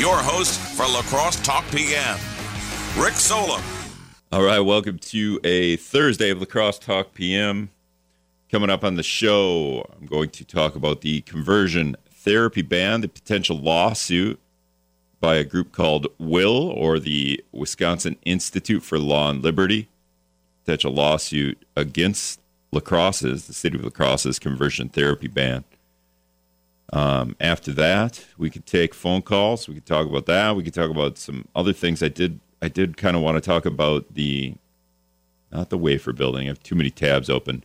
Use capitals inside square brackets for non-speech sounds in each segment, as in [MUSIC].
your host for La Crosse Talk PM, Rick Solem. All right, welcome to a Thursday of La Crosse Talk PM. Coming up on the show, I'm going to talk about the conversion therapy ban, the potential lawsuit by a group called WILL or the Wisconsin Institute for Law and Liberty, potential lawsuit against La Crosse's, the city of La Crosse's conversion therapy ban. Um, after that, we could take phone calls. We could talk about that. We could talk about some other things. I did I did kind of want to talk about the not the wafer building. I have too many tabs open.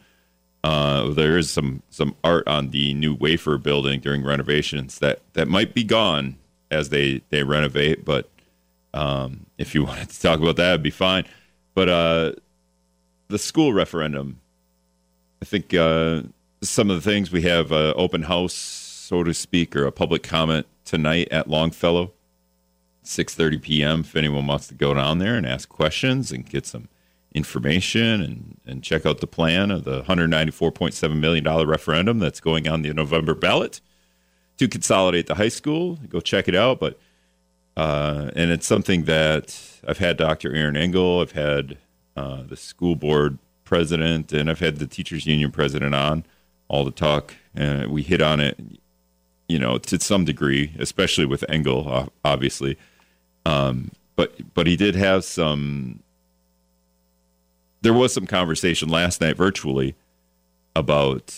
Uh, there is some some art on the new wafer building during renovations that that might be gone as they they renovate. But um, if you [LAUGHS] wanted to talk about that, it'd be fine. But uh, the school referendum, I think uh, some of the things we have uh, open house, so to speak, or a public comment tonight at Longfellow 6:30 p.m. If anyone wants to go down there and ask questions and get some information and, and check out the plan of the 194.7 million dollar referendum that's going on the November ballot to consolidate the high school, go check it out. But uh, and it's something that I've had Dr. Aaron Engel, I've had uh, the school board president, and I've had the teachers union president on all the talk, and we hit on it, you know, to some degree, especially with Engel, obviously um, but but he did have some. There was some conversation last night virtually about,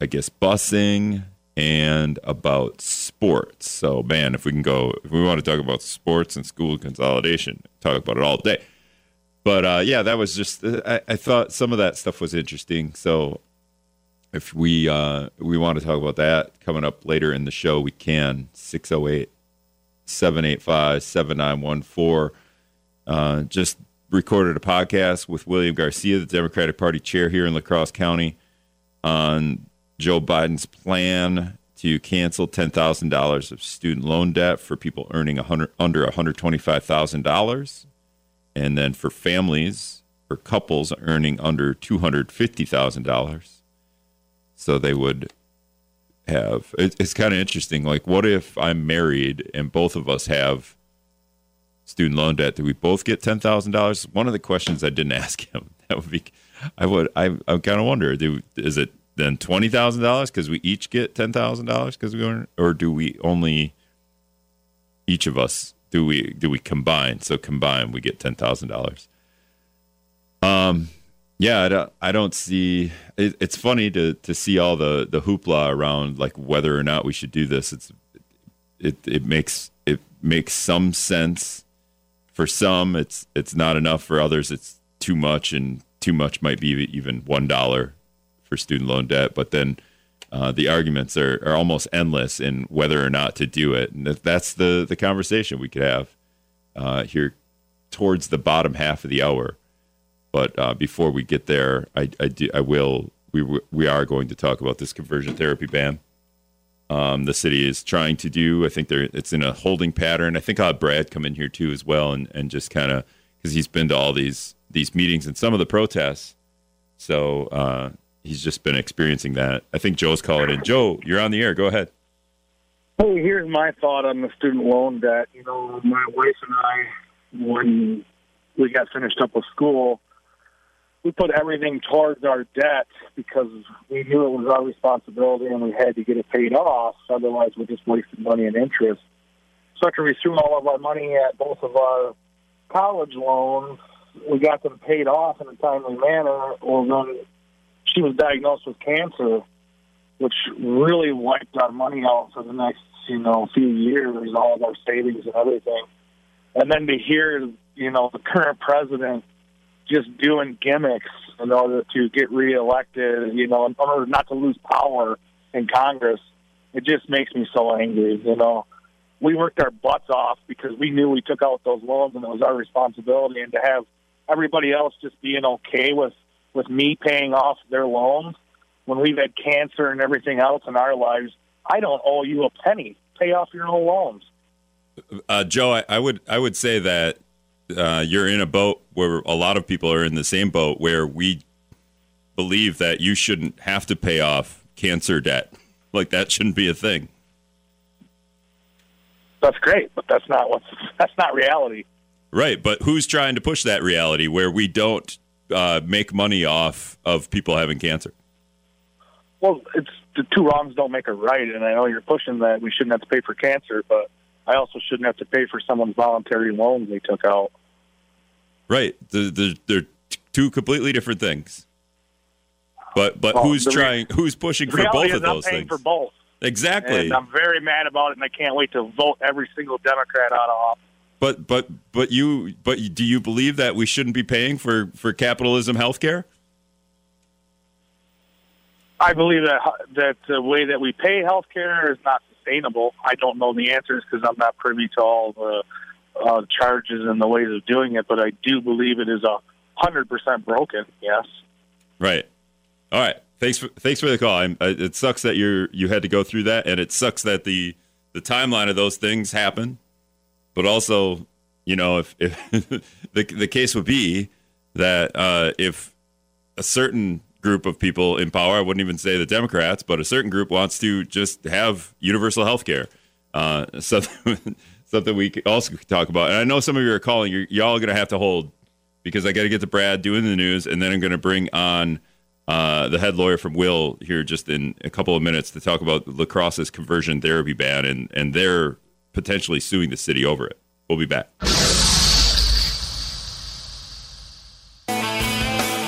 I guess, busing and about sports. So man, if we can go, if we want to talk about sports and school consolidation, talk about it all day. But uh, yeah, that was just. I, I, thought some of that stuff was interesting. So if we uh, we want to talk about that coming up later in the show, we can. Six oh eight 785 7914. Uh, just recorded a podcast with William Garcia, the Democratic Party chair here in La Crosse County, on Joe Biden's plan to cancel $10,000 of student loan debt for people earning 100, under $125,000. And then for families or couples earning under $250,000. So they would have. It's kind of interesting. Like, what if I'm married and both of us have student loan debt? Do we both get ten thousand dollars? One of the questions I didn't [LAUGHS] ask him. That would be. I would. I. I kind of wonder. Do is it then twenty thousand dollars because we each get ten thousand dollars because we earn, or do we only each of us do we do we combine? So combine we get ten thousand dollars. Um yeah, I don't, I don't see. It, it's funny to to see all the the hoopla around like whether or not we should do this. It's it it makes it makes some sense for some. It's it's not enough for others. It's too much, and too much might be even one dollar for student loan debt. But then uh, the arguments are, are almost endless in whether or not to do it, and that's the the conversation we could have uh, here towards the bottom half of the hour. But uh, before we get there, I, I, do, I will. We we are going to talk about this conversion therapy ban. Um, the city is trying to do. I think they're it's in a holding pattern. I think I'll have Brad come in here too as well, and, and just kind of because he's been to all these these meetings and some of the protests. So uh, he's just been experiencing that. I think Joe's calling in. Joe, you're on the air. Go ahead. Hey, here's my thought on the student loan debt. You know, my wife and I, when we got finished up with school, we put everything towards our debt because we knew it was our responsibility and we had to get it paid off. Otherwise, we just wasted money and interest. So after we threw all of our money at both of our college loans, we got them paid off in a timely manner. Well, then she was diagnosed with cancer, which really wiped our money out for the next, you know, few years, all of our savings and everything. And then to hear, you know, the current president just doing gimmicks in order to get reelected, you know, in order not to lose power in Congress. It just makes me so angry, you know. We worked our butts off because we knew we took out those loans and it was our responsibility and to have everybody else just being okay with with me paying off their loans when we've had cancer and everything else in our lives, I don't owe you a penny. Pay off your own loans. Uh, Joe, I, I would I would say that uh, you're in a boat where a lot of people are in the same boat where we believe that you shouldn't have to pay off cancer debt. Like that shouldn't be a thing. that's great, but that's not what's that's not reality. Right, but who's trying to push that reality where we don't uh, make money off of people having cancer? Well, it's the two wrongs don't make a right, and I know you're pushing that we shouldn't have to pay for cancer, but I also shouldn't have to pay for someone's voluntary loan they took out. Right, the, the, they're two completely different things. But but Well, who's the re- trying? Who's pushing for both of I'm those things? for both, Exactly. and I'm very mad about it, and I can't wait to vote every single Democrat out of office. But but but you but do you believe that we shouldn't be paying for for capitalism healthcare? I believe that that the way that we pay health care is not sustainable. I don't know the answers because I'm not privy to all the uh, charges and the ways of doing it, but I do believe it is a hundred percent broken. Yes. Right. All right. Thanks for thanks for the call. Uh, it sucks that you're you had to go through that, and it sucks that the the timeline of those things happen. But also, you know, if if [LAUGHS] the the case would be that uh, if a certain group of people in power, I wouldn't even say the Democrats, but a certain group wants to just have universal health care. Uh, [LAUGHS] something, something we also could talk about. And I know some of you are calling. You're, y'all are going to have to hold because I got to get to Brad doing the news, and then I'm going to bring on uh, the head lawyer from Will here just in a couple of minutes to talk about La Crosse's conversion therapy ban, and and they're potentially suing the city over it. We'll be back.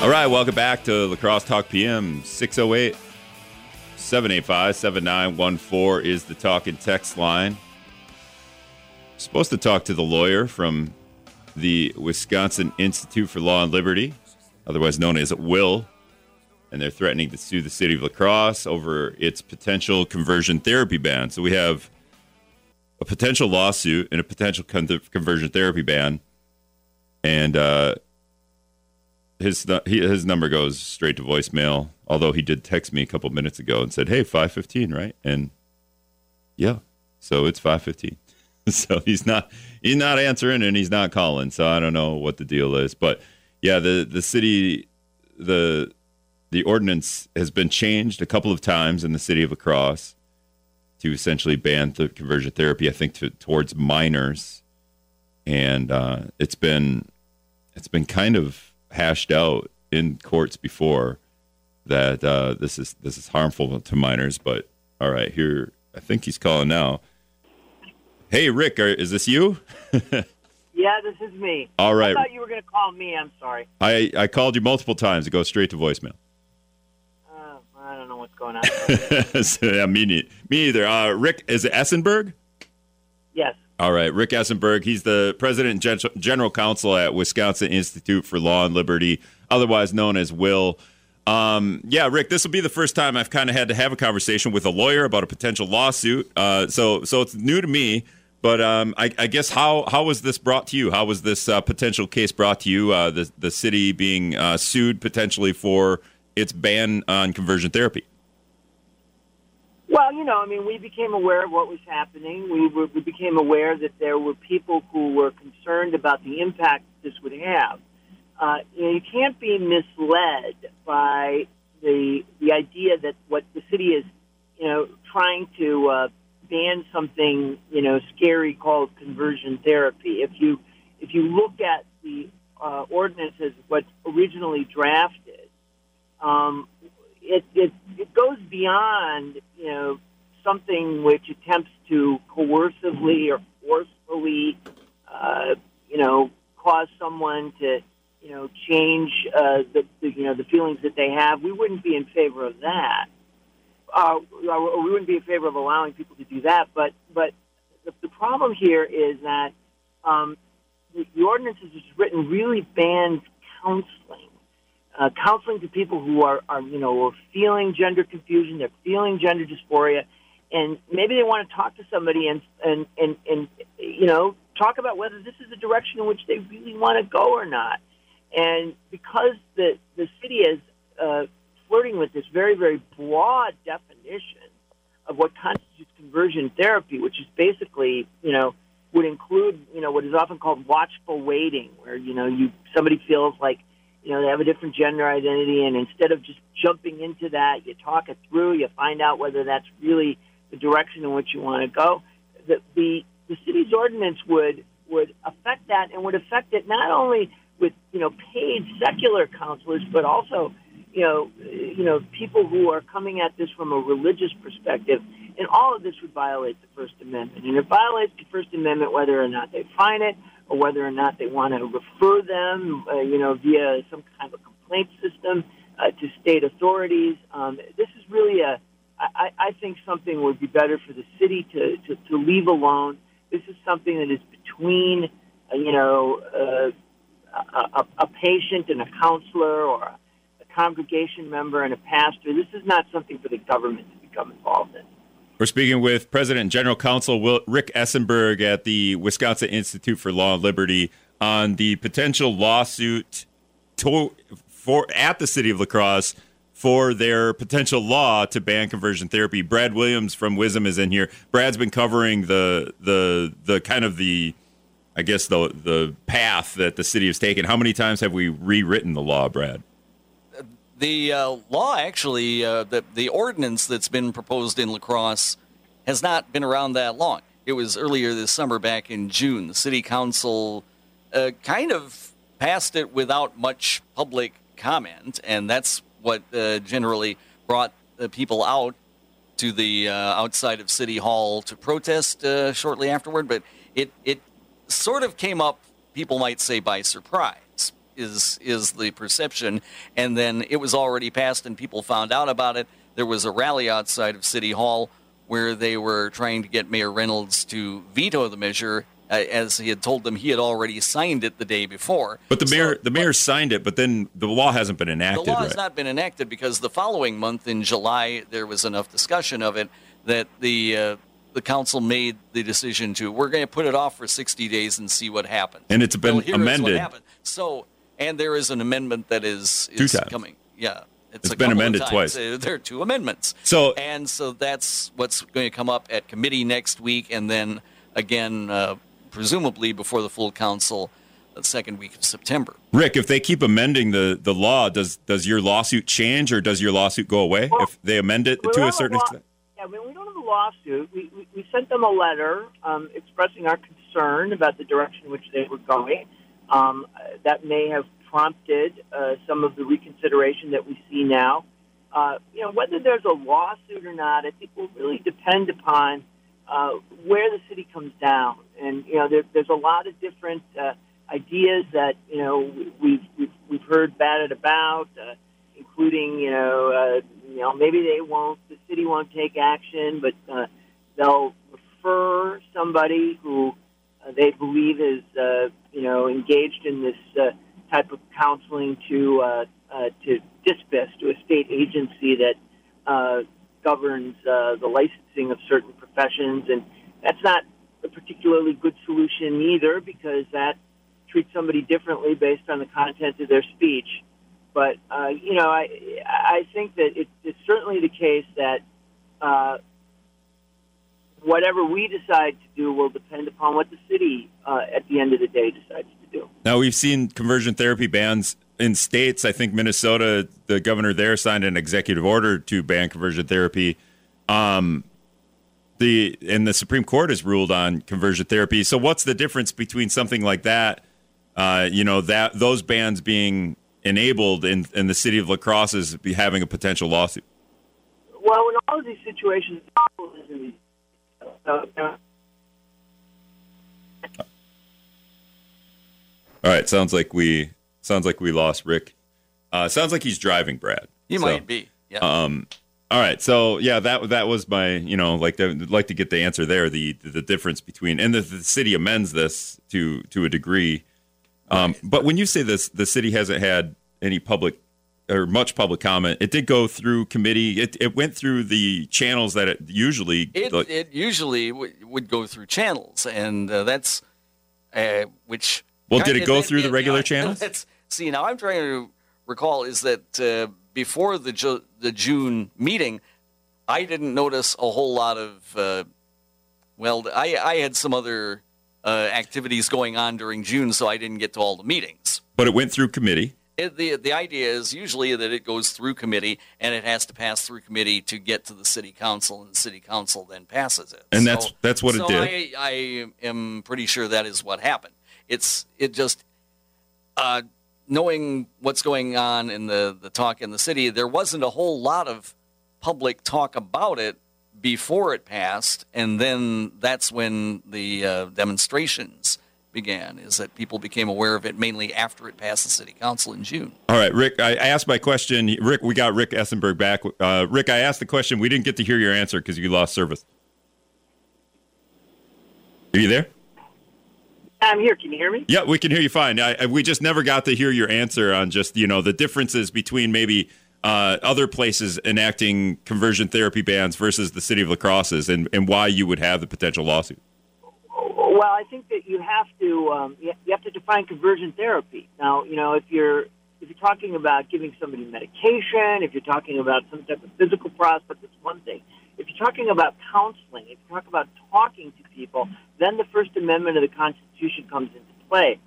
All right, welcome back to La Crosse Talk PM 608 785 7914 is the talk and text line. Supposed to talk to the lawyer from the Wisconsin Institute for Law and Liberty, otherwise known as WILL, and they're threatening to sue the city of La Crosse over its potential conversion therapy ban. So we have a potential lawsuit and a potential con- conversion therapy ban, and uh, his he, his number goes straight to voicemail. Although he did text me a couple minutes ago and said, "Hey, five fifteen, right?" And yeah, so it's five fifteen. [LAUGHS] so he's not he's not answering and he's not calling. So I don't know what the deal is, but yeah, the the city the the ordinance has been changed a couple of times in the city of La Crosse to essentially ban the conversion therapy. I think to, towards minors, and uh, it's been it's been kind of hashed out in courts before that uh, this is this is harmful to minors. But all right, here I think he's calling now. Hey, Rick, are, is this you? [LAUGHS] Yeah, this is me. All right. I thought you were going to call me. I'm sorry. I, I called you multiple times. It goes straight to voicemail. Uh, I don't know what's going on. [LAUGHS] so, yeah, me, ne- me either. Uh, Rick, is it Esenberg? yes. All right, Rick Esenberg. He's the president and gen- general counsel at Wisconsin Institute for Law and Liberty, otherwise known as Will. Um, yeah, Rick, this will be the first time I've kind of had to have a conversation with a lawyer about a potential lawsuit. Uh, so, so it's new to me. But um, I, I guess how how was this brought to you? How was this uh, potential case brought to you? Uh, the the city being uh, sued potentially for its ban on conversion therapy. Well, you know, I mean, we became aware of what was happening. We, were, we became aware that there were people who were concerned about the impact this would have. Uh, you, know, you can't be misled by the the idea that what the city is, you know, trying to uh, ban something, you know, scary called conversion therapy. If you if you look at the uh, ordinance as what's originally drafted, um, it, it it goes beyond you know something which attempts to coercively or forcefully uh, you know cause someone to you know change uh, the, the you know the feelings that they have. We wouldn't be in favor of that. Uh, we wouldn't be in favor of allowing people to do that. But but the, the problem here is that um, the, the ordinance is written really bans counseling uh, counseling to people who are, are, you know, are feeling gender confusion, they're feeling gender dysphoria, and maybe they want to talk to somebody and, and, and, and, you know, talk about whether this is the direction in which they really want to go or not. And because the, the city is uh, flirting with this very, very broad definition of what constitutes conversion therapy, which is basically, you know, would include, you know, what is often called watchful waiting, where, you know, you somebody feels like you know, they have a different gender identity, and instead of just jumping into that, you talk it through, you find out whether that's really the direction in which you want to go. The the, the city's ordinance would would affect that and would affect it not only with you know paid secular counselors, but also you know you know people who are coming at this from a religious perspective, and all of this would violate the First Amendment, and it violates the First Amendment whether or not they find it or whether or not they want to refer them, uh, you know, via some kind of complaint system uh, to state authorities. Um, this is really a I, I think something would be better for the city to, to, to leave alone. This is something that is between, uh, you know, uh, a, a patient and a counselor or a, a congregation member and a pastor. This is not something for the government to become involved in. We're speaking with President and General Counsel Will, Rick Esenberg at the Wisconsin Institute for Law and Liberty on the potential lawsuit to, for at the city of La Crosse for their potential law to ban conversion therapy. Brad Williams from WIZM is in here. Brad's been covering the the the kind of the I guess the the path that the city has taken. How many times have we rewritten the law, Brad? The uh, law, actually, uh, the the ordinance that's been proposed in La Crosse has not been around that long. It was earlier this summer, back in June. The city council uh, kind of passed it without much public comment, and that's what uh, generally brought the people out to the uh, outside of City Hall to protest uh, shortly afterward. But it it sort of came up, people might say, by surprise. Is is the perception, and then it was already passed, and people found out about it. There was a rally outside of City Hall where they were trying to get Mayor Reynolds to veto the measure, uh, as he had told them he had already signed it the day before. But the mayor, the mayor signed it, but then the law hasn't been enacted. The law right? has not been enacted because the following month in July there was enough discussion of it that the uh, the council made the decision to we're going to put it off for 60 days and see what happens. And it's been amended. So, and there is an amendment that is, is coming. Yeah. it's, it's been amended twice. Uh, there are two amendments. So, and so that's what's going to come up at committee next week, and then again uh, presumably before the full council the second week of September. Rick, if they keep amending the, the law, does does your lawsuit change or does your lawsuit go away well, if they amend it to a certain extent? Yeah, when we don't have a lawsuit, we, we, we sent them a letter um, expressing our concern about the direction in which they were going. Um, that may have prompted uh, some of the reconsideration that we see now. Uh, you know, whether there's a lawsuit or not, I think will really depend upon uh, where the city comes down. And you know, there, there's a lot of different uh, ideas that you know we've we've, we've heard batted about, uh, including you know, uh, you know, maybe they won't, the city won't take action, but uh, they'll refer somebody who uh, they believe is uh, you know engaged in this uh, type of counseling to uh, uh, to DSPS, to a state agency that uh, governs uh, the licensing of certain professions, and that's not a particularly good solution either because that treats somebody differently based on the content of their speech. But uh, you know, I I think that it, it's certainly the case that uh, whatever we decide to do will depend upon what the city, uh, at the end of the day, decides to do. Now we've seen conversion therapy bans in states. I think Minnesota, the governor there signed an executive order to ban conversion therapy. Um, the and the Supreme Court has ruled on conversion therapy. So what's the difference between something like that? Uh, you know that those bans being enabled in, in the city of La Crosse is having a potential lawsuit. Well, in all of these situations, uh, all right, sounds like we sounds like we lost Rick. Uh, sounds like he's driving, Brad. He so, might be. Yeah. Um, all right, so yeah, that that was my you know like to, like to get the answer there. The the difference between and the, the city amends this to to a degree, um, right. but when you say this, the city hasn't had any public or much public comment. It did go through committee. It, it went through the channels that it usually it, it usually w- would go through channels, and uh, that's uh, which. Well, did it go through the regular [LAUGHS] channels? See, now I'm trying to recall is that uh, before the Ju- the June meeting, I didn't notice a whole lot of. Uh, well, I I had some other uh, activities going on during June, so I didn't get to all the meetings. But it went through committee. It, the the idea is usually that it goes through committee and it has to pass through committee to get to the city council, and the city council then passes it. And that's that's what so it did. I, I am pretty sure that is what happened. It's it just uh, knowing what's going on in the the talk in the city. There wasn't a whole lot of public talk about it before it passed, and then that's when the uh, demonstrations began. Is that people became aware of it mainly after it passed the city council in June. All right, Rick. I I asked my question. Rick, we got Rick Esenberg back. Uh, Rick, I asked the question. We didn't get to hear your answer because you lost service. Are you there? I'm here. Can you hear me? Yeah, we can hear you fine. I, I, we just never got to hear your answer on just you know the differences between maybe uh, other places enacting conversion therapy bans versus the city of La Crosse's, and, and why you would have the potential lawsuit. Well, I think that you have to um, you have to define conversion therapy. Now, you know, if you're if you're talking about giving somebody medication, if you're talking about some type of physical process, it's one thing. If you're talking about counseling, if you talk about talking to people, then the First Amendment of the Constitution comes into play.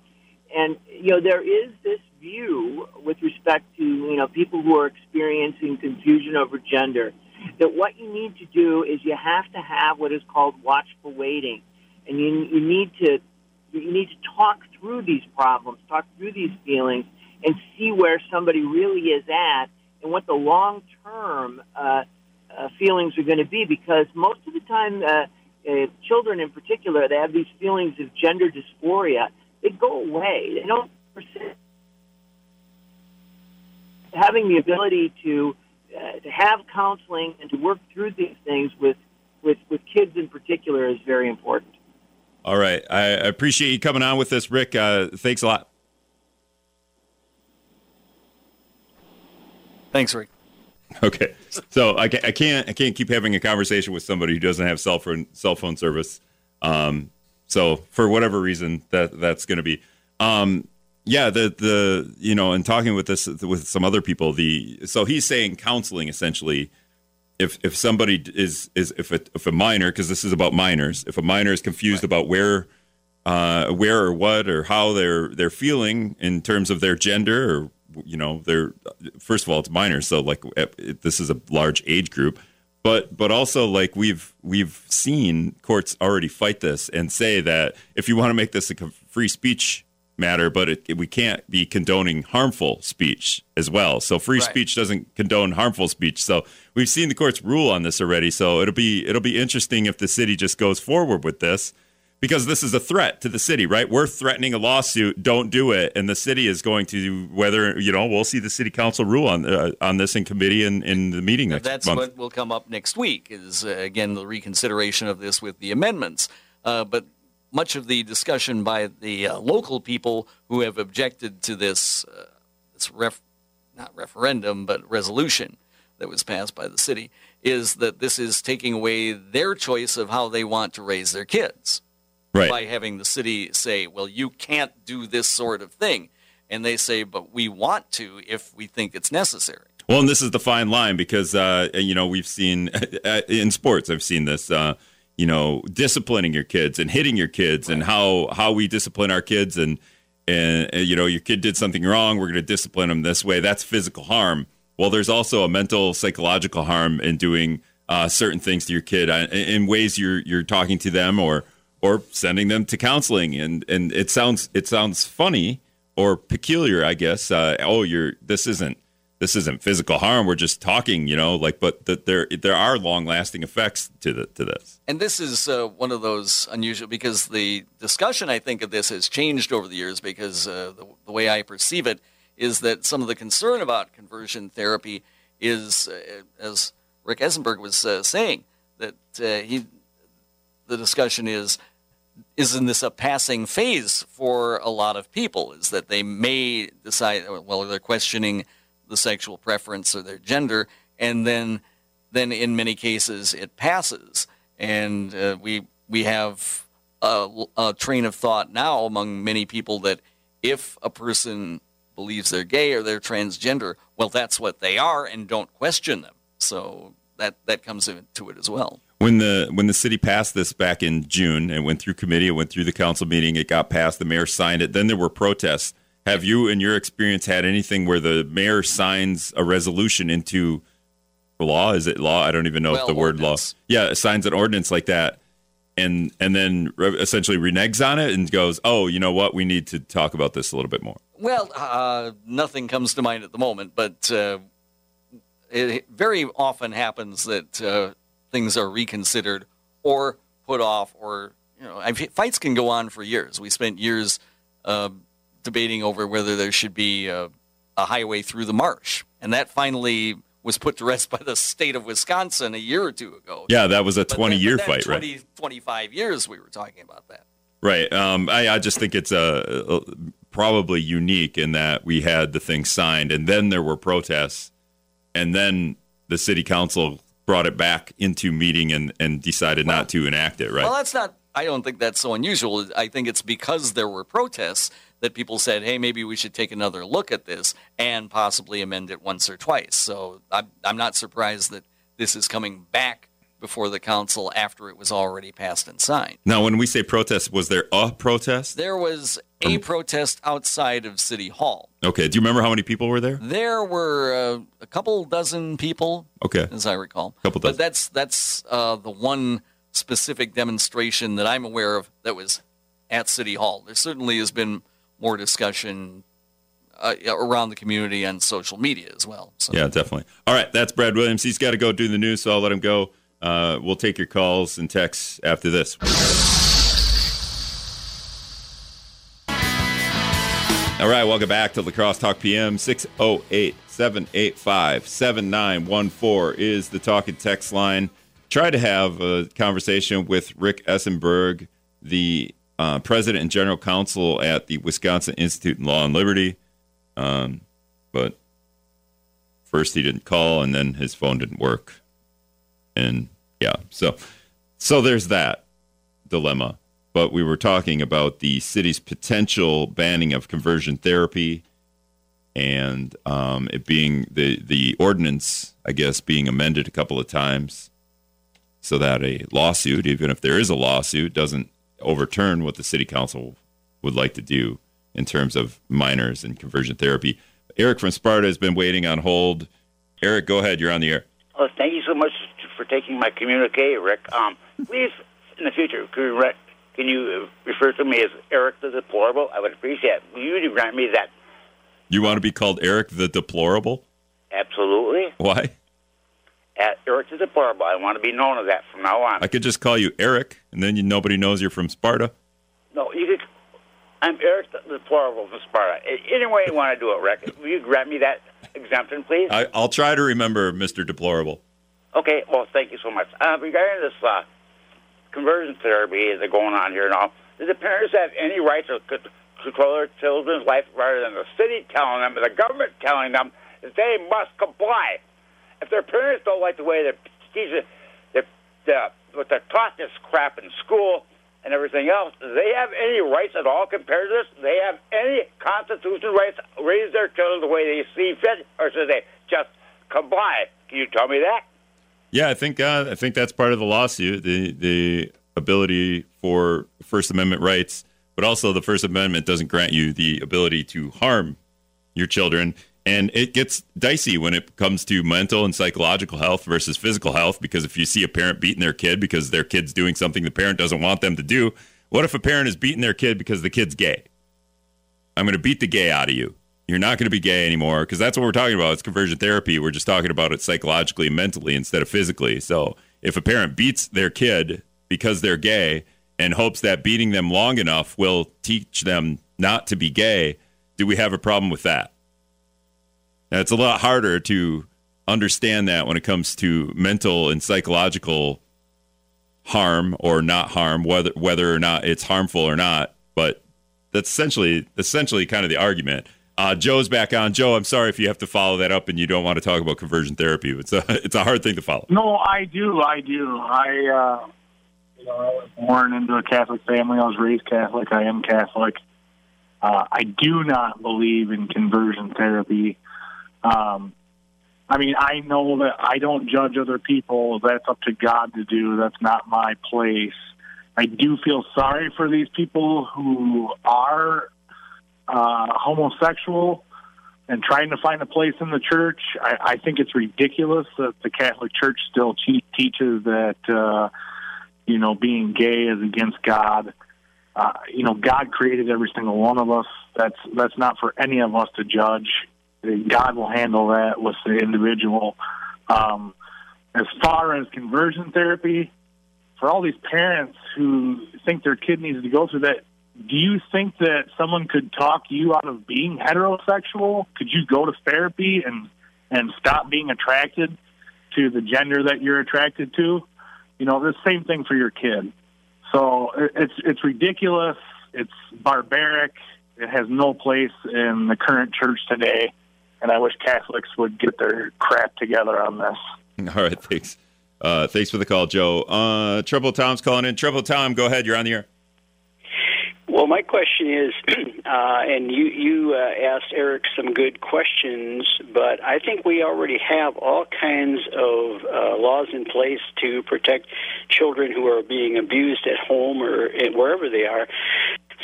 And you know, there is this view with respect to you know people who are experiencing confusion over gender that what you need to do is you have to have what is called watchful waiting, and you you need to you need to talk through these problems, talk through these feelings, and see where somebody really is at and what the long term uh, uh, feelings are going to be. Because most of the time, uh, uh, children in particular, they have these feelings of gender dysphoria. They go away. They don't persist. Having the ability to uh, to have counseling and to work through these things with, with, with kids in particular is very important. All right, I appreciate you coming on with us, Rick. Uh, thanks a lot. Thanks, Rick. Okay, so I, I can't I can't keep having a conversation with somebody who doesn't have cell phone cell phone service. Um, so for whatever reason, that that's going to be. Um, yeah, the the you know, and talking with this with some other people, the so he's saying counseling essentially. If if somebody is is if a, if a minor because this is about minors, if a minor is confused about where uh, where or what or how they're they're feeling in terms of their gender or you know they're first of all it's minors so like it, this is a large age group. But but also like we've we've seen courts already fight this and say that if you want to make this a free speech matter but it, we can't be condoning harmful speech as well so free Right. speech doesn't condone harmful speech so we've seen the courts rule on this already so it'll be it'll be interesting if the city just goes forward with this because this is a threat to the city, right? We're threatening a lawsuit. Don't do it, and the city is going to whether you know we'll see the city council rule on uh, on this in committee and in the meeting next That's month. what will come up next week. Is uh, again the reconsideration of this with the amendments. Uh, but much of the discussion by the uh, local people who have objected to this uh, this ref, not referendum but resolution that was passed by the city is that this is taking away their choice of how they want to raise their kids right. by having the city say, "Well, you can't do this sort of thing," and they say, "But we want to if we think it's necessary." Well, and this is the fine line because uh, you know we've seen [LAUGHS] in sports. I've seen this. You know, disciplining your kids and hitting your kids, and how how we discipline our kids, and and you know your kid did something wrong, we're going to discipline them this way. That's physical harm. Well, there's also a mental, psychological harm in doing uh, certain things to your kid uh, in ways you're you're talking to them or or sending them to counseling. And and it sounds it sounds funny or peculiar, I guess. Uh, oh, you're this isn't this isn't physical harm. We're just talking, you know. Like, but that there there are long lasting effects to the to this. And this is uh, one of those unusual because the discussion, I think, of this has changed over the years because uh, the, the way I perceive it is that some of the concern about conversion therapy is, uh, as Rick Eisenberg was uh, saying, that uh, he, the discussion is, isn't this a passing phase for a lot of people? Is that they may decide, well, they're questioning the sexual preference or their gender, and then then in many cases it passes, and uh, we we have a, a train of thought now among many people that if a person believes they're gay or they're transgender, well, that's what they are, and don't question them. So that that comes into it as well. When the when the city passed this back in June, it went through committee, it went through the council meeting, it got passed, the mayor signed it. Then there were protests Have you, in your experience, had anything where the mayor signs a resolution into law? Is it law? I don't even know Well, if the word ordinance. law. Yeah, signs an ordinance like that, and and then re- essentially reneges on it and goes, "Oh, you know what? We need to talk about this a little bit more." Well, uh, nothing comes to mind at the moment, but uh, it, very often happens that uh, things are reconsidered or put off, or you know, I, fights can go on for years. We spent years uh, debating over whether there should be a, a highway through the marsh, and that finally was put to rest by the state of Wisconsin a year or two ago. Yeah, that was a twenty-year fight, right? 25 years we were talking about that. Right. Um, I, I just think it's a, a- probably unique in that we had the thing signed, and then there were protests, and then the city council brought it back into meeting and, and decided not to enact it. Right. Well, that's not. I don't think that's so unusual. I think it's because there were protests that people said, "Hey, maybe we should take another look at this and possibly amend it once or twice." So I'm, I'm not surprised that this is coming back before the council after it was already passed and signed. now, when we say protest, was there a protest? There was a protest outside of City Hall. Okay. Do you remember how many people were there? There were uh, a couple dozen people Okay. as I recall. a Couple dozen. but that's that's uh, the one specific demonstration that I'm aware of that was at City Hall. There certainly has been more discussion uh, around the community and social media as well. So. Yeah, definitely. All right, that's Brad Williams. He's got to go do the news, so I'll let him go. Uh, we'll take your calls and texts after this. All right, welcome back to La Crosse Talk PM. 608 785 7914 is the talk and text line. Try to have a conversation with Rick Esenberg, the uh, president and general counsel at the Wisconsin Institute in Law and Liberty. Um, but first he didn't call and then his phone didn't work and yeah so so there's that dilemma but we were talking about the city's potential banning of conversion therapy and um, it being the the ordinance i guess being amended a couple of times so that a lawsuit even if there is a lawsuit doesn't overturn what the city council would like to do in terms of minors and conversion therapy eric from sparta has been waiting on hold eric go ahead you're on the air Oh, thank you so much for taking my communique, Rick. Um, please, in the future, can you, re- can you refer to me as Eric the Deplorable? I would appreciate it. Will you grant me that? You want to be called Eric the Deplorable? Absolutely. Why? At Eric the Deplorable. I want to be known as that from now on. I could just call you Eric, and then you, nobody knows you're from Sparta. no, you could. I'm Eric the Deplorable from Sparta. Any way you want to do it, Rick. Will you grant me that exemption, please? I, I'll try to remember Mr. Deplorable. Okay, well, thank you so much. Uh, regarding this uh, conversion therapy that's going on here and all, do the parents have any right to control their children's life rather than the city telling them, the government telling them that they must comply? If their parents don't like the way they're teaching, they're, they're, what they're taught this crap in school and everything else, do they have any rights at all compared to this? Do they have any constitutional rights to raise their children the way they see fit, or should they just comply? Can you tell me that? Yeah, I think uh, I think that's part of the lawsuit the the ability for First Amendment rights, but also the First Amendment doesn't grant you the ability to harm your children. And it gets dicey when it comes to mental and psychological health versus physical health. Because if you see a parent beating their kid because their kid's doing something the parent doesn't want them to do, what if a parent is beating their kid because the kid's gay? I'm going to beat the gay out of you. You're not going to be gay anymore because that's what we're talking about. It's conversion therapy. We're just talking about it psychologically mentally instead of physically. So if a parent beats their kid because they're gay and hopes that beating them long enough will teach them not to be gay, do we have a problem with that? Now, it's a lot harder to understand that when it comes to mental and psychological harm or not harm, whether whether or not it's harmful or not. But that's essentially essentially kind of the argument. Uh, Joe's back on. Joe, I'm sorry if you have to follow that up and you don't want to talk about conversion therapy. It's a [LAUGHS] it's a hard thing to follow. No, I do. I do. I, uh, I was born into a Catholic family. I was raised Catholic. I am Catholic. Uh, I do not believe in conversion therapy. Um, I mean, I know that I don't judge other people. That's up to God to do. That's not my place. I do feel sorry for these people who are uh, homosexual and trying to find a place in the church. I, I think it's ridiculous that the Catholic Church still te- teaches that uh, you know being gay is against God. Uh, you know, God created every single one of us. That's that's not for any of us to judge. God will handle that with the individual. Um, as far as conversion therapy, for all these parents who think their kid needs to go through that, do you think that someone could talk you out of being heterosexual? Could you go to therapy and and stop being attracted to the gender that you're attracted to? You know, the same thing for your kid. So it's it's ridiculous. It's barbaric. It has no place in the current church today, and I wish Catholics would get their crap together on this. [LAUGHS] All right, thanks. Uh, thanks for the call, Joe. Uh, Trouble Tom's calling in. Trouble Tom, go ahead. You're on the air. Well, my question is, [CLEARS THROAT] uh, and you you uh, asked Eric some good questions, but I think we already have all kinds of uh, laws in place to protect children who are being abused at home or wherever they are.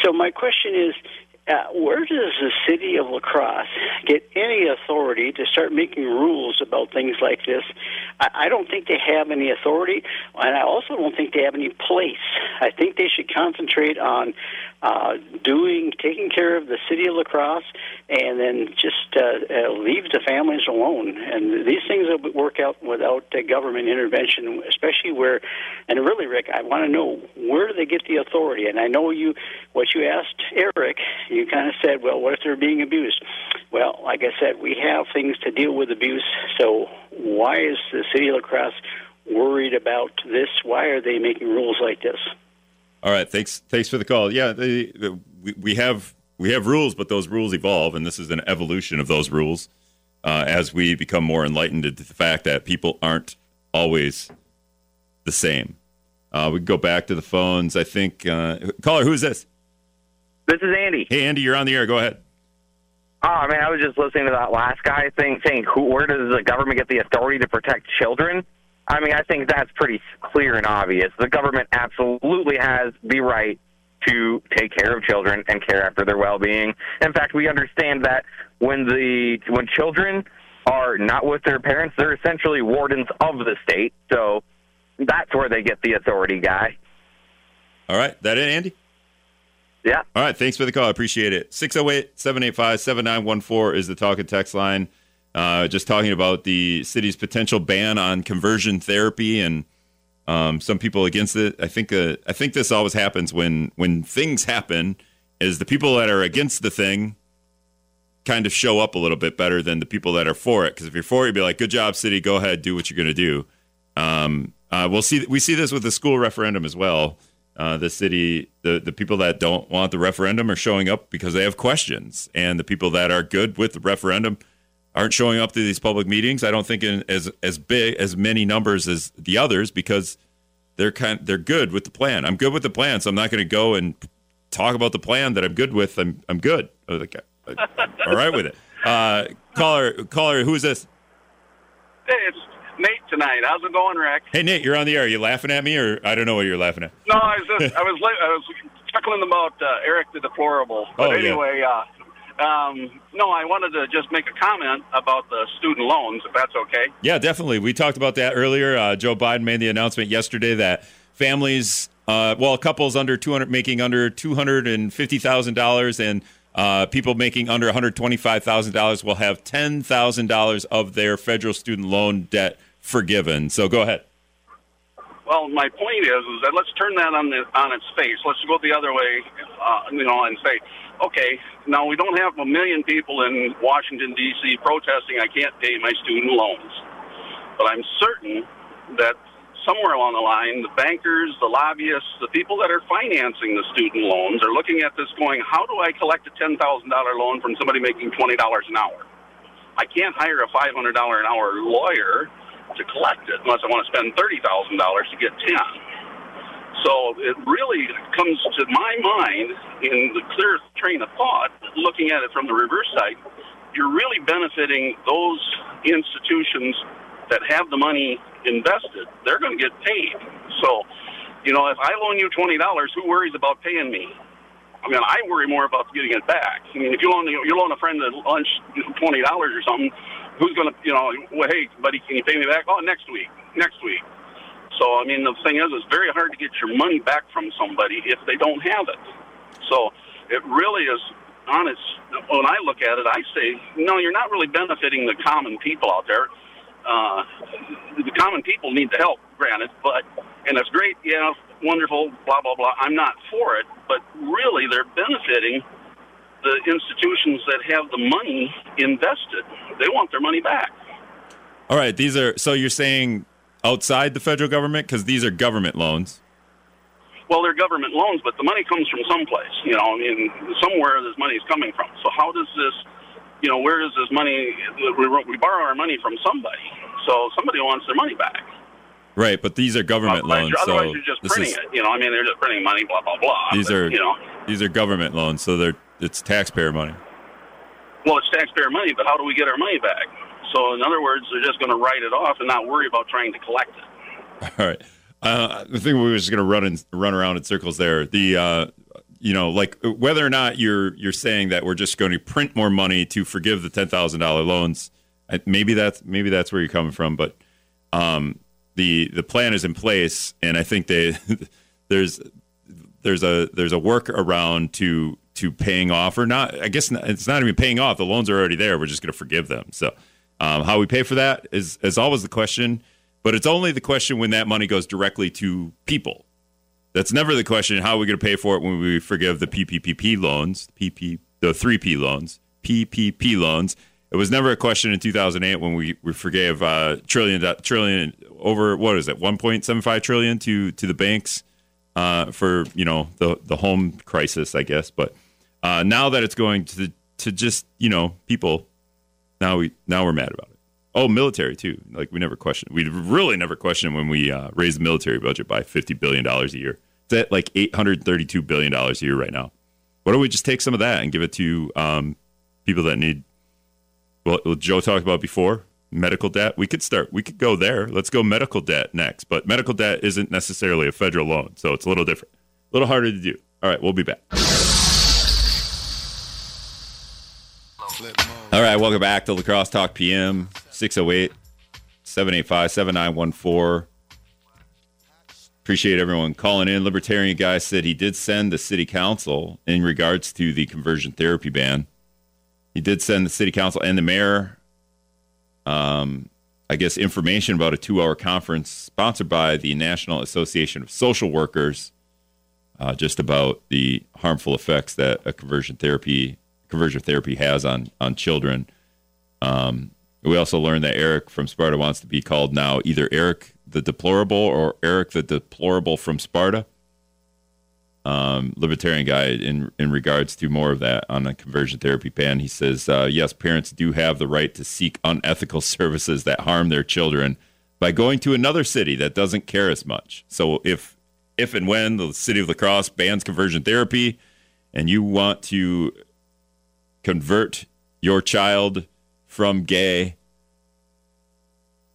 So my question is, uh, where does the city of La Crosse get any authority to start making rules about things like this? I, I don't think they have any authority, and I also don't think they have any place. I think they should concentrate on uh, doing, taking care of the city of La Crosse, and then just uh, uh, leave the families alone. And these things will work out without uh, government intervention, especially where, and really, Rick, I want to know where do they get the authority? And I know you, what you asked Eric, you kind of said, well, what if they're being abused? Well, like I said, we have things to deal with abuse. So why is the city of La Crosse worried about this? Why are they making rules like this? All right, thanks. Thanks for the call. Yeah, we, we have we have rules, but those rules evolve, and this is an evolution of those rules uh, as we become more enlightened to the fact that people aren't always the same. Uh, we go back to the phones. I think uh, caller, who's this? This is Andy. Hey, Andy, you're on the air. Go ahead. Oh man, I was just listening to that last guy thing, saying, "Who? Where does the government get the authority to protect children?" I mean, I think that's pretty clear and obvious. The government absolutely has the right to take care of children and care after their well-being. In fact, we understand that when the when children are not with their parents, they're essentially wardens of the state. So that's where they get the authority guy. All right, that it, Andy? Yeah. All right, thanks for the call. I appreciate it. 608 785 7914 is the talk and text line. Uh, just talking about the city's potential ban on conversion therapy and um, some people against it. I think uh, I think this always happens when when things happen. Is the people that are against the thing kind of show up a little bit better than the people that are for it? Because if you're for it, you'd be like, "Good job, city. Go ahead, do what you're going to do." Um, uh, we'll see. We see this with the school referendum as well. Uh, the city, the the people that don't want the referendum are showing up because they have questions, and the people that are good with the referendum aren't showing up to these public meetings. I don't think in as as big as many numbers as the others because they're kind they're good with the plan. I'm good with the plan, so I'm not going to go and talk about the plan that I'm good with. I'm I'm good. Like, all right with it. Uh, caller, caller, who is this? Hey, it's Nate tonight. How's it going, Rick? Hey, Nate, you're on the air. Are you laughing at me, or I don't know what you're laughing at? No, I was just I was I was chuckling about uh, Eric the Deplorable. But Oh, yeah. anyway, uh, um, no, I wanted to just make a comment about the student loans, if that's okay. Yeah, definitely. We talked about that earlier. Uh, Joe Biden made the announcement yesterday that families, uh, well, couples under two hundred making under two hundred and fifty thousand dollars, and uh, people making under one hundred twenty-five thousand dollars will have ten thousand dollars of their federal student loan debt forgiven. So go ahead. Well, my point is, is that let's turn that on the, on its face. Let's go the other way, uh, you know, and say, okay, now we don't have a million people in Washington D.C. protesting. I can't pay my student loans, but I'm certain that somewhere along the line, the bankers, the lobbyists, the people that are financing the student loans are looking at this, going, how do I collect a ten thousand dollar loan from somebody making twenty dollars an hour? I can't hire a five hundred dollar an hour lawyer to collect it unless I want to spend thirty thousand dollars to get ten. So it really comes to my mind in the clearest train of thought, looking at it from the reverse side, you're really benefiting those institutions that have the money invested. They're going to get paid. So, you know, if I loan you twenty dollars, who worries about paying me? I mean, I worry more about getting it back. I mean, if you loan you loan a friend a lunch twenty dollars or something, who's going to you know? Well, hey, buddy, can you pay me back? Oh, next week, next week. So I mean, the thing is, it's very hard to get your money back from somebody if they don't have it. So it really is honest. When I look at it, I say, no, you're not really benefiting the common people out there. Uh, the common people need the help, granted, but and it's great, yeah, wonderful, blah blah blah. I'm not for it, but really, they're benefiting the institutions that have the money invested. They want their money back. All right, these are so you're saying outside the federal government because these are government loans. Well, they're government loans, but the money comes from someplace. You know, I mean, somewhere this money is coming from. So how does this, you know, where does this money? We, we borrow our money from somebody, so somebody wants their money back. Right, but these are government otherwise, loans. Otherwise, so you're just this printing is- it. You know, I mean, they're just printing money, blah blah blah. These but, are you know, these are government loans, so they're it's taxpayer money. well, it's taxpayer money, but how do we get our money back? So, in other words, they're just going to write it off and not worry about trying to collect it. [LAUGHS] All right. Uh, I think we were just going to run and run around in circles there. The uh, you know, like whether or not you're you're saying that we're just going to print more money to forgive the ten thousand dollar loans. Maybe that's maybe that's where you're coming from, but um, the the plan is in place, and I think they [LAUGHS] there's there's a there's a work around to to paying off or not. I guess it's not even paying off. The loans are already there. We're just going to forgive them. So um, how we pay for that is is always the question, but it's only the question when that money goes directly to people. That's never the question. How are we going to pay for it when we forgive the PPPP loans, PP, the three P loans, PPP loans? It was never a question in 2008 when we, we forgave uh, trillion trillion over what is it 1.75 trillion to to the banks uh, for you know the the home crisis, I guess. But uh, now that it's going to to just you know people, now we now we're mad about it. Oh, military too. Like we never questioned. We really never questioned when we uh, raised the military budget by fifty billion dollars a year. It's at like eight hundred thirty-two billion dollars a year right now. Why don't we just take some of that and give it to um, people that need? Well, Joe talked about before, medical debt. We could start. We could go there. Let's go medical debt next. But medical debt isn't necessarily a federal loan, so it's a little different, a little harder to do. All right, we'll be back. All right, welcome back to La Crosse Talk PM 608 785 7914. Appreciate everyone calling in. Libertarian guy said he did send the city council in regards to the conversion therapy ban. He did send the city council and the mayor, um, I guess, information about a two hour conference sponsored by the National Association of Social Workers, uh, just about the harmful effects that a conversion therapy conversion therapy has on on children. Um, we also learned that Eric from Sparta wants to be called now either Eric the Deplorable or Eric the Deplorable from Sparta. Um, libertarian guy in in regards to more of that on a conversion therapy ban. He says, uh, yes, parents do have the right to seek unethical [LAUGHS] services that harm their children by going to another city that doesn't care as much. So if if and when the city of La Crosse bans conversion therapy, and you want to convert your child from gay,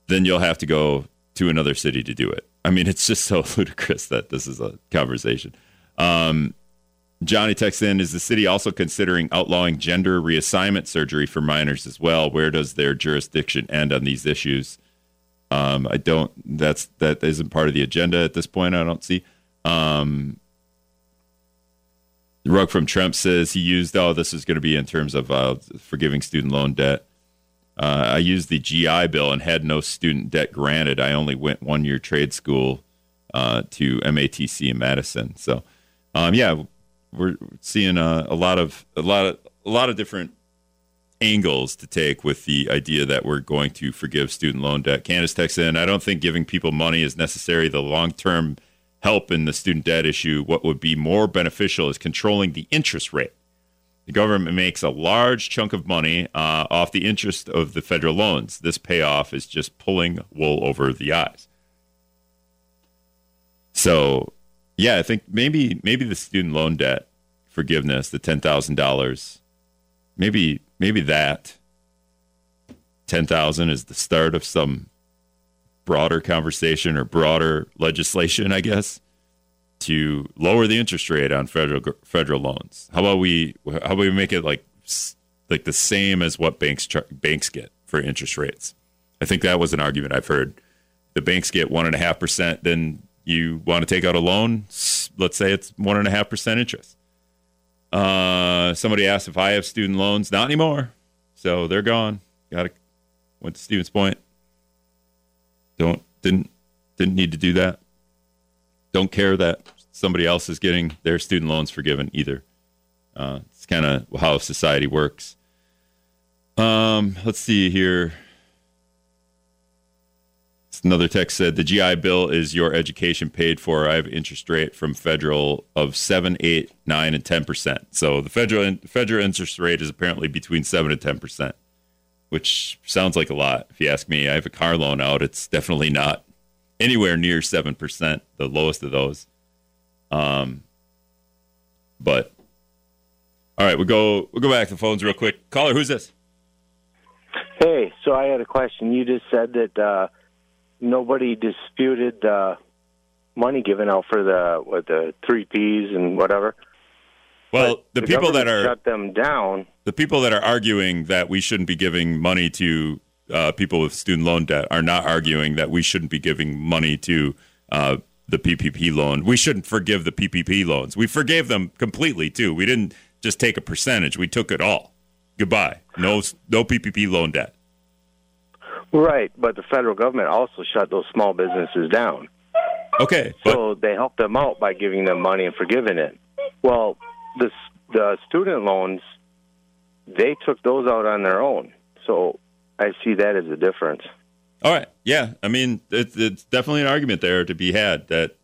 then you'll have to go to another city to do it. I mean, it's just so [LAUGHS] ludicrous that this is a conversation. Um, Johnny texts in Is the city also considering outlawing gender reassignment surgery for minors as well? Where does their jurisdiction end on these issues? Um, I don't, that's, that isn't part of the agenda at this point. I don't see. Um, Rug from Trump says he used, oh, this is going to be in terms of uh, forgiving student loan debt. Uh, I used the GI Bill and had no student debt granted. I only went one year trade school uh, to MATC in Madison. So, um, yeah, we're seeing a, a lot of a lot of a lot of different angles to take with the idea that we're going to forgive student loan debt. Candace texts in, I don't think giving people money is necessary. The long term help in the student debt issue, what would be more beneficial is controlling the interest rate. The government makes a large chunk of money uh, off the interest of the federal loans. This payoff is just pulling wool over the eyes. So, yeah, I think maybe maybe the student loan debt forgiveness, the ten thousand dollars, maybe maybe that ten thousand is the start of some broader conversation or broader legislation, I guess. to lower the interest rate on federal federal loans. How about we how about we make it like like the same as what banks banks get for interest rates? I think that was an argument I've heard. The banks get one and a half percent, then you want to take out a loan. Let's say it's one and a half percent interest. Uh, somebody asked if I have student loans. Not anymore. So they're gone. Got it. Went to Stevens Point. Don't didn't didn't need to do that. Don't care that somebody else is getting their student loans forgiven either. Uh, it's kind of how society works. Um, let's see here. Another text said the GI Bill is your education paid for. I have interest rate from federal of seven, eight, nine, and ten percent. So the federal federal interest rate is apparently between seven and ten percent, which sounds like a lot. If you ask me, I have a car loan out. It's definitely not anywhere near seven percent, the lowest of those. Um, but all right, we'll go we'll go back to the phones real quick. Caller, who's this? Hey, so I had a question. You just said that. Uh, nobody disputed the money given out for the what the three Ps and whatever. Well, the, the people that are shut them down. The people that are arguing that we shouldn't be giving money to uh, people with student loan debt are not arguing that we shouldn't be giving money to uh, the PPP loan. We shouldn't forgive the PPP loans. We forgave them completely too. We didn't just take a percentage. We took it all. Goodbye. No, no PPP loan debt. Right, but the federal government also shut those small businesses down. Okay, so they helped them out by giving them money and forgiving it. Well, the the student loans, they took those out on their own. So I see that as a difference. All right, yeah, I mean it's, it's definitely an argument there to be had that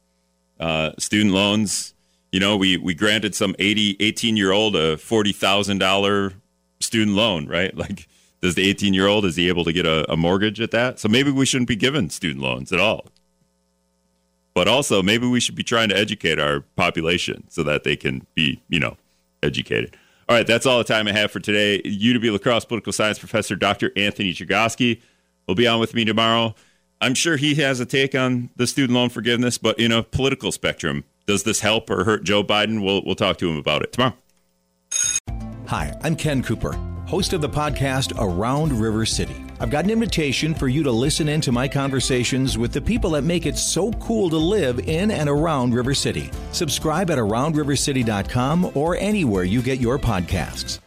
uh, student loans. You know, we we granted some 80, 18 year old a forty thousand dollar student loan, right? [LAUGHS] Like does the 18 year old is he able to get a, a, mortgage at that so maybe we shouldn't be giving student loans at all but also maybe we should be trying to educate our population so that they can be you know educated. All right that's all the time i have for today. Uw La Crosse political science professor dr anthony Chergosky will be on with me tomorrow. I'm sure he has a take on the student loan forgiveness but in a political spectrum does this help or hurt joe biden? We'll, we'll talk to him about it tomorrow. Hi i'm ken cooper host of the podcast Around River City. I've got an invitation for you to listen in to my conversations with the people that make it so cool to live in and around River City. Subscribe at AroundRiverCity.com or anywhere you get your podcasts.